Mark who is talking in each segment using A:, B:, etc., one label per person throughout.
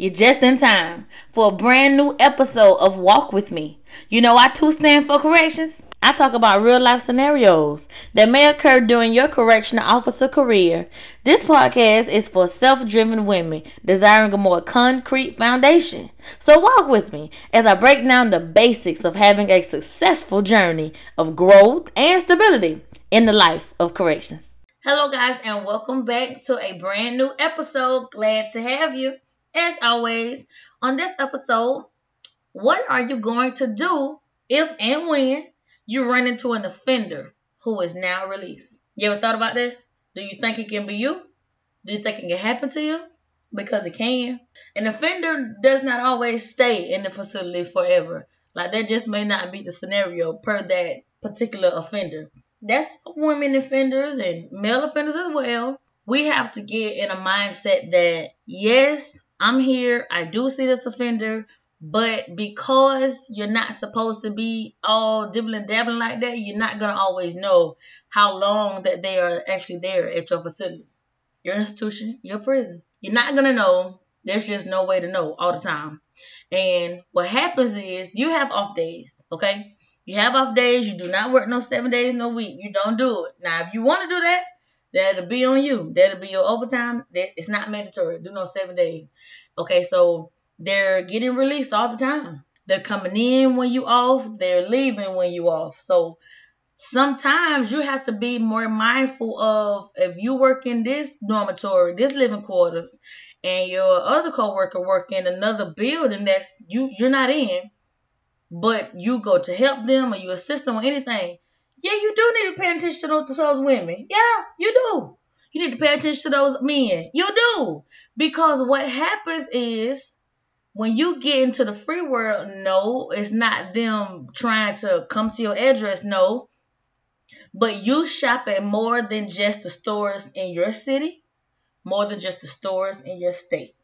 A: You're just in time for a brand new episode of Walk With Me. You know, I too stand for corrections. I talk about real life scenarios that may occur during your correctional officer career. This podcast is for self driven women desiring a more concrete foundation. So, walk with me as I break down the basics of having a successful journey of growth and stability in the life of corrections. Hello, guys, and welcome back to a brand new episode. Glad to have you. As always, on this episode, what are you going to do if and when you run into an offender who is now released? You ever thought about that? Do you think it can be you? Do you think it can happen to you? Because it can. An offender does not always stay in the facility forever. Like that just may not be the scenario per that particular offender. That's women offenders and male offenders as well. We have to get in a mindset that yes, I'm here, I do see this offender, but because you're not supposed to be all dibbling dabbling like that, you're not gonna always know how long that they are actually there at your facility, your institution, your prison. You're not gonna know. There's just no way to know all the time. And what happens is you have off days, okay? You have off days. You do not work no seven days no week. You don't do it. Now, if you want to do that, That'll be on you. That'll be your overtime. It's not mandatory. Do no seven days. Okay, so they're getting released all the time. They're coming in when you off. They're leaving when you off. So sometimes you have to be more mindful of if you work in this dormitory, this living quarters, and your other coworker work in another building that's you you're not in, but you go to help them or you assist them or anything yeah, you do need to pay attention to those, to those women. Yeah, you do. You need to pay attention to those men. You do. Because what happens is when you get into the free world, no, it's not them trying to come to your address, no. But you shop at more than just the stores in your city, more than just the stores in your state.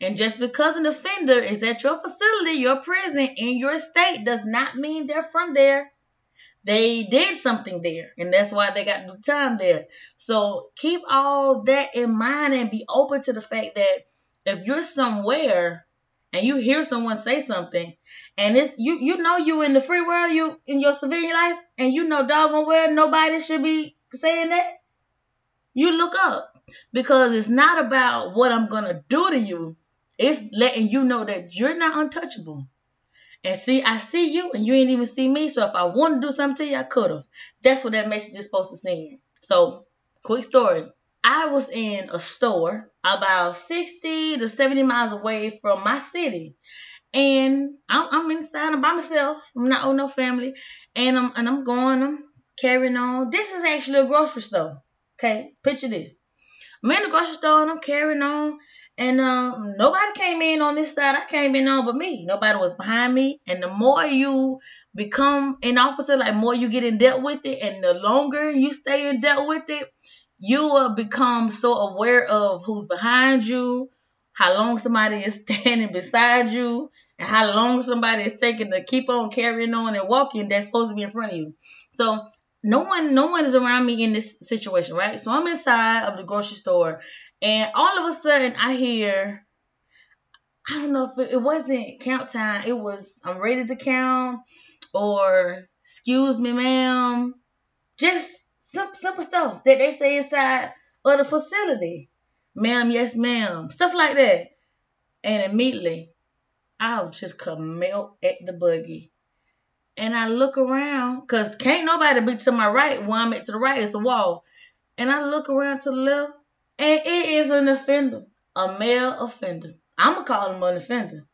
A: And just because an offender is at your facility, your prison, in your state does not mean they're from there. They did something there, and that's why they got the time there. So keep all that in mind and be open to the fact that if you're somewhere and you hear someone say something, and it's you you know you in the free world, you in your civilian life, and you know doggone well nobody should be saying that, you look up because it's not about what I'm gonna do to you. It's letting you know that you're not untouchable. And see, I see you and you ain't even see me. So if I wanted to do something to you, I could have. That's what that message is supposed to send. So, quick story. I was in a store about 60 to 70 miles away from my city. And I'm, I'm inside, by myself. I'm not with no family. And I'm, and I'm going, I'm carrying on. This is actually a grocery store. Okay, picture this. I'm in the grocery store and I'm carrying on. And um, nobody came in on this side. I came in on but me. Nobody was behind me. And the more you become an officer, like more you get in debt with it, and the longer you stay in debt with it, you will become so aware of who's behind you, how long somebody is standing beside you, and how long somebody is taking to keep on carrying on and walking that's supposed to be in front of you. So no one no one is around me in this situation, right? So I'm inside of the grocery store and all of a sudden, I hear, I don't know if it, it wasn't count time. It was, I'm ready to count, or excuse me, ma'am. Just some simple stuff that they say inside of the facility. Ma'am, yes, ma'am. Stuff like that. And immediately, I would just come melt at the buggy. And I look around, because can't nobody be to my right. When I'm at to the right, it's a wall. And I look around to the left, and it is an offender, a male offender. I'm going to call him an offender,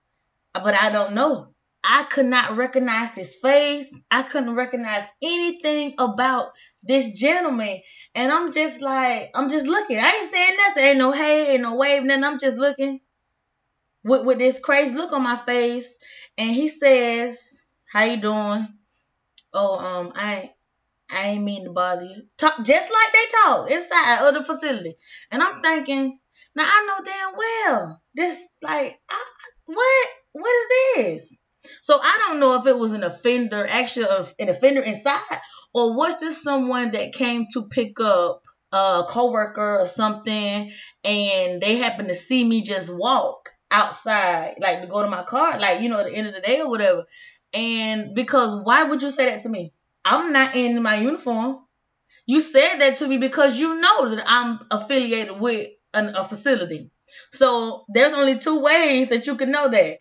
A: but I don't know. I could not recognize his face. I couldn't recognize anything about this gentleman. And I'm just like, I'm just looking. I ain't saying nothing. Ain't no hey, ain't no wave, nothing. I'm just looking with, with this crazy look on my face. And he says, How you doing? Oh, um, I I ain't mean to bother you. Talk just like they talk inside of the facility. And I'm thinking, now I know damn well this like I, what what is this? So I don't know if it was an offender, actually an offender inside, or was this someone that came to pick up a coworker or something, and they happened to see me just walk, outside, like to go to my car, like, you know, at the end of the day or whatever. And because why would you say that to me? I'm not in my uniform. You said that to me because you know that I'm affiliated with an, a facility. So there's only two ways that you can know that.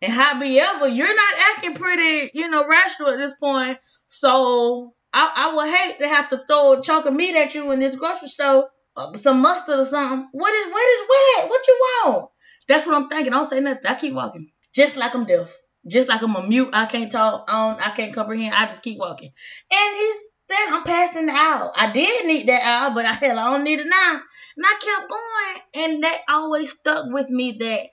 A: And however, you're not acting pretty, you know, rational at this point. So I, I would hate to have to throw a chunk of meat at you in this grocery store, uh, some mustard or something. What is what is what? What you want? That's what I'm thinking. I don't say nothing. I keep walking, just like I'm deaf, just like I'm a mute. I can't talk. Don't, I can't comprehend. I just keep walking. And he's then I'm passing out. I did need that out, but I hell I don't need it now. And I kept going, and that always stuck with me that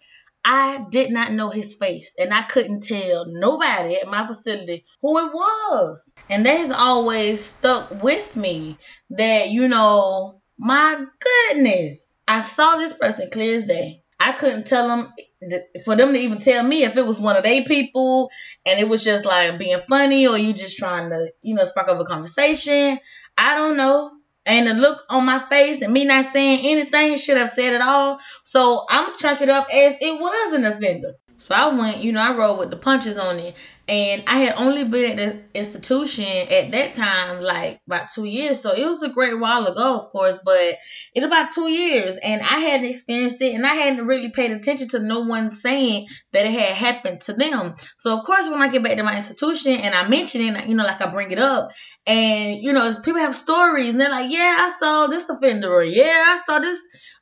A: I did not know his face, and I couldn't tell nobody at my facility who it was. And that has always stuck with me that, you know, my goodness, I saw this person clear as day. I couldn't tell them, for them to even tell me if it was one of their people and it was just like being funny or you just trying to, you know, spark up a conversation. I don't know and the look on my face and me not saying anything should have said it all. So I'm chuck it up as it was an offender. So I went, you know, I rolled with the punches on it. And I had only been at the institution at that time, like about two years. So it was a great while ago, of course, but it's about two years. And I hadn't experienced it and I hadn't really paid attention to no one saying that it had happened to them. So, of course, when I get back to my institution and I mention it, you know, like I bring it up, and, you know, people have stories and they're like, yeah, I saw this offender, or yeah, I saw this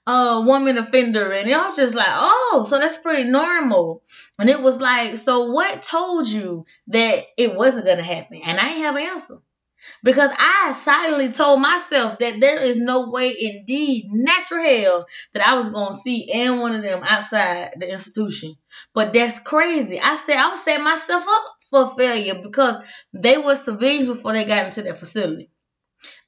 A: uh woman offender and was just like, oh, so that's pretty normal. And it was like, so what told you that it wasn't gonna happen? And I didn't have an answer. Because I silently told myself that there is no way indeed natural hell that I was gonna see any one of them outside the institution. But that's crazy. I said I was setting myself up for failure because they were civilians before they got into that facility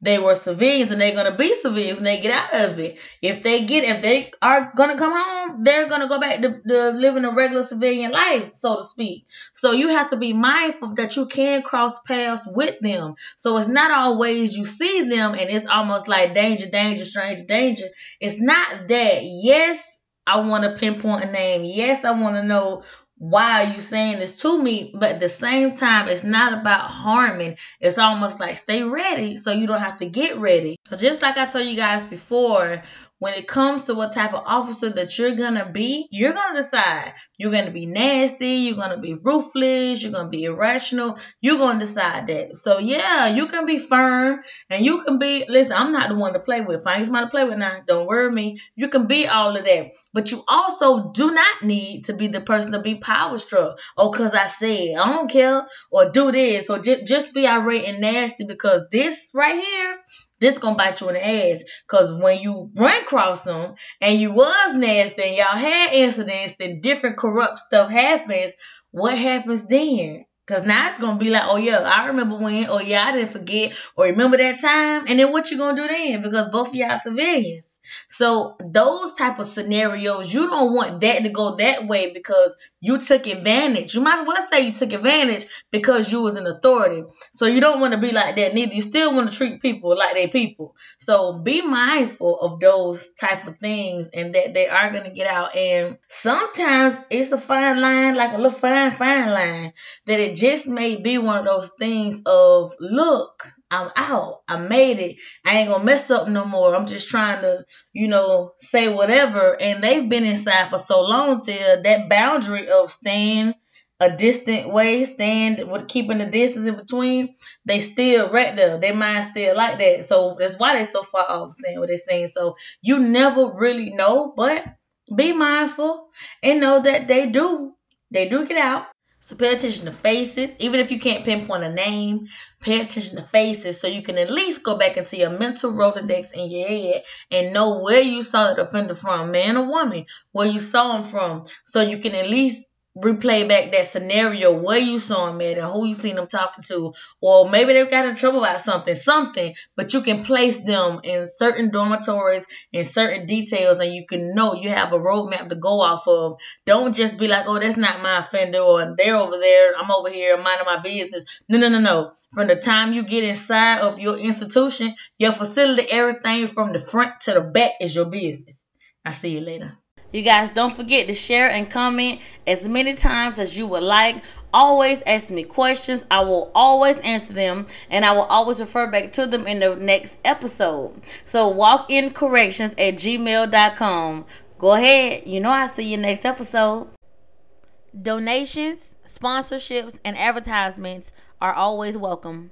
A: they were civilians and they're gonna be civilians when they get out of it. If they get, if they are gonna come home, they're gonna go back to, to living a regular civilian life, so to speak. So you have to be mindful that you can cross paths with them. So it's not always you see them and it's almost like danger, danger, strange danger. It's not that. Yes, I want to pinpoint a name. Yes, I want to know why are you saying this to me? But at the same time, it's not about harming. It's almost like stay ready so you don't have to get ready. So just like I told you guys before, when it comes to what type of officer that you're gonna be, you're gonna decide. You're gonna be nasty, you're gonna be ruthless, you're gonna be irrational. You're gonna decide that. So yeah, you can be firm and you can be listen, I'm not the one to play with. Find somebody to play with now. Don't worry me. You can be all of that. But you also do not need to be the person to be power struck. Oh, cause I said I don't care or do this or just just be irate and nasty because this right here this gonna bite you in the ass. Cause when you run across them and you was nasty and y'all had incidents and different corrupt stuff happens, what happens then? Cause now it's gonna be like, oh yeah, I remember when, oh yeah, I didn't forget, or remember that time, and then what you gonna do then? Because both of y'all civilians. So those type of scenarios, you don't want that to go that way because you took advantage. You might as well say you took advantage because you was an authority. So you don't want to be like that neither. You still want to treat people like they people. So be mindful of those type of things and that they are to get out. And sometimes it's a fine line, like a little fine, fine line that it just may be one of those things of look, I'm out. I made it. I ain't gonna mess up no more. I'm just trying to, you know, say whatever. And they've been inside for so long till that boundary of staying a distant way, staying with keeping the distance in between, they still right there. Their mind still like that. So that's why they're so far off saying what they're saying. So you never really know, but be mindful and know that they do. They do get out. So pay attention to faces. Even if you can't pinpoint a name, pay attention to faces so you can at least go back into your mental Rolodex in your head and know where you saw the offender from, man or woman, where you saw him from. So you can at least replay back that scenario where you saw him at and who you seen them talking to, or maybe they got in trouble about something, something, but you can place them in certain dormitories in certain details and you can know you have a roadmap to go off of. Don't just be like, oh, that's not my offender or they're over there, I'm over here minding my business. No, no, no, no. From the time you get inside of your institution, your facility, everything from the front to the back is your business. I see you later. You guys don't forget to share and comment as many times as you would like. Always ask me questions. I will always answer them and I will always refer back to them in the next episode. So walk in corrections at gmail.com. Go ahead. You know I'll see you next episode. Donations, sponsorships, and advertisements are always welcome.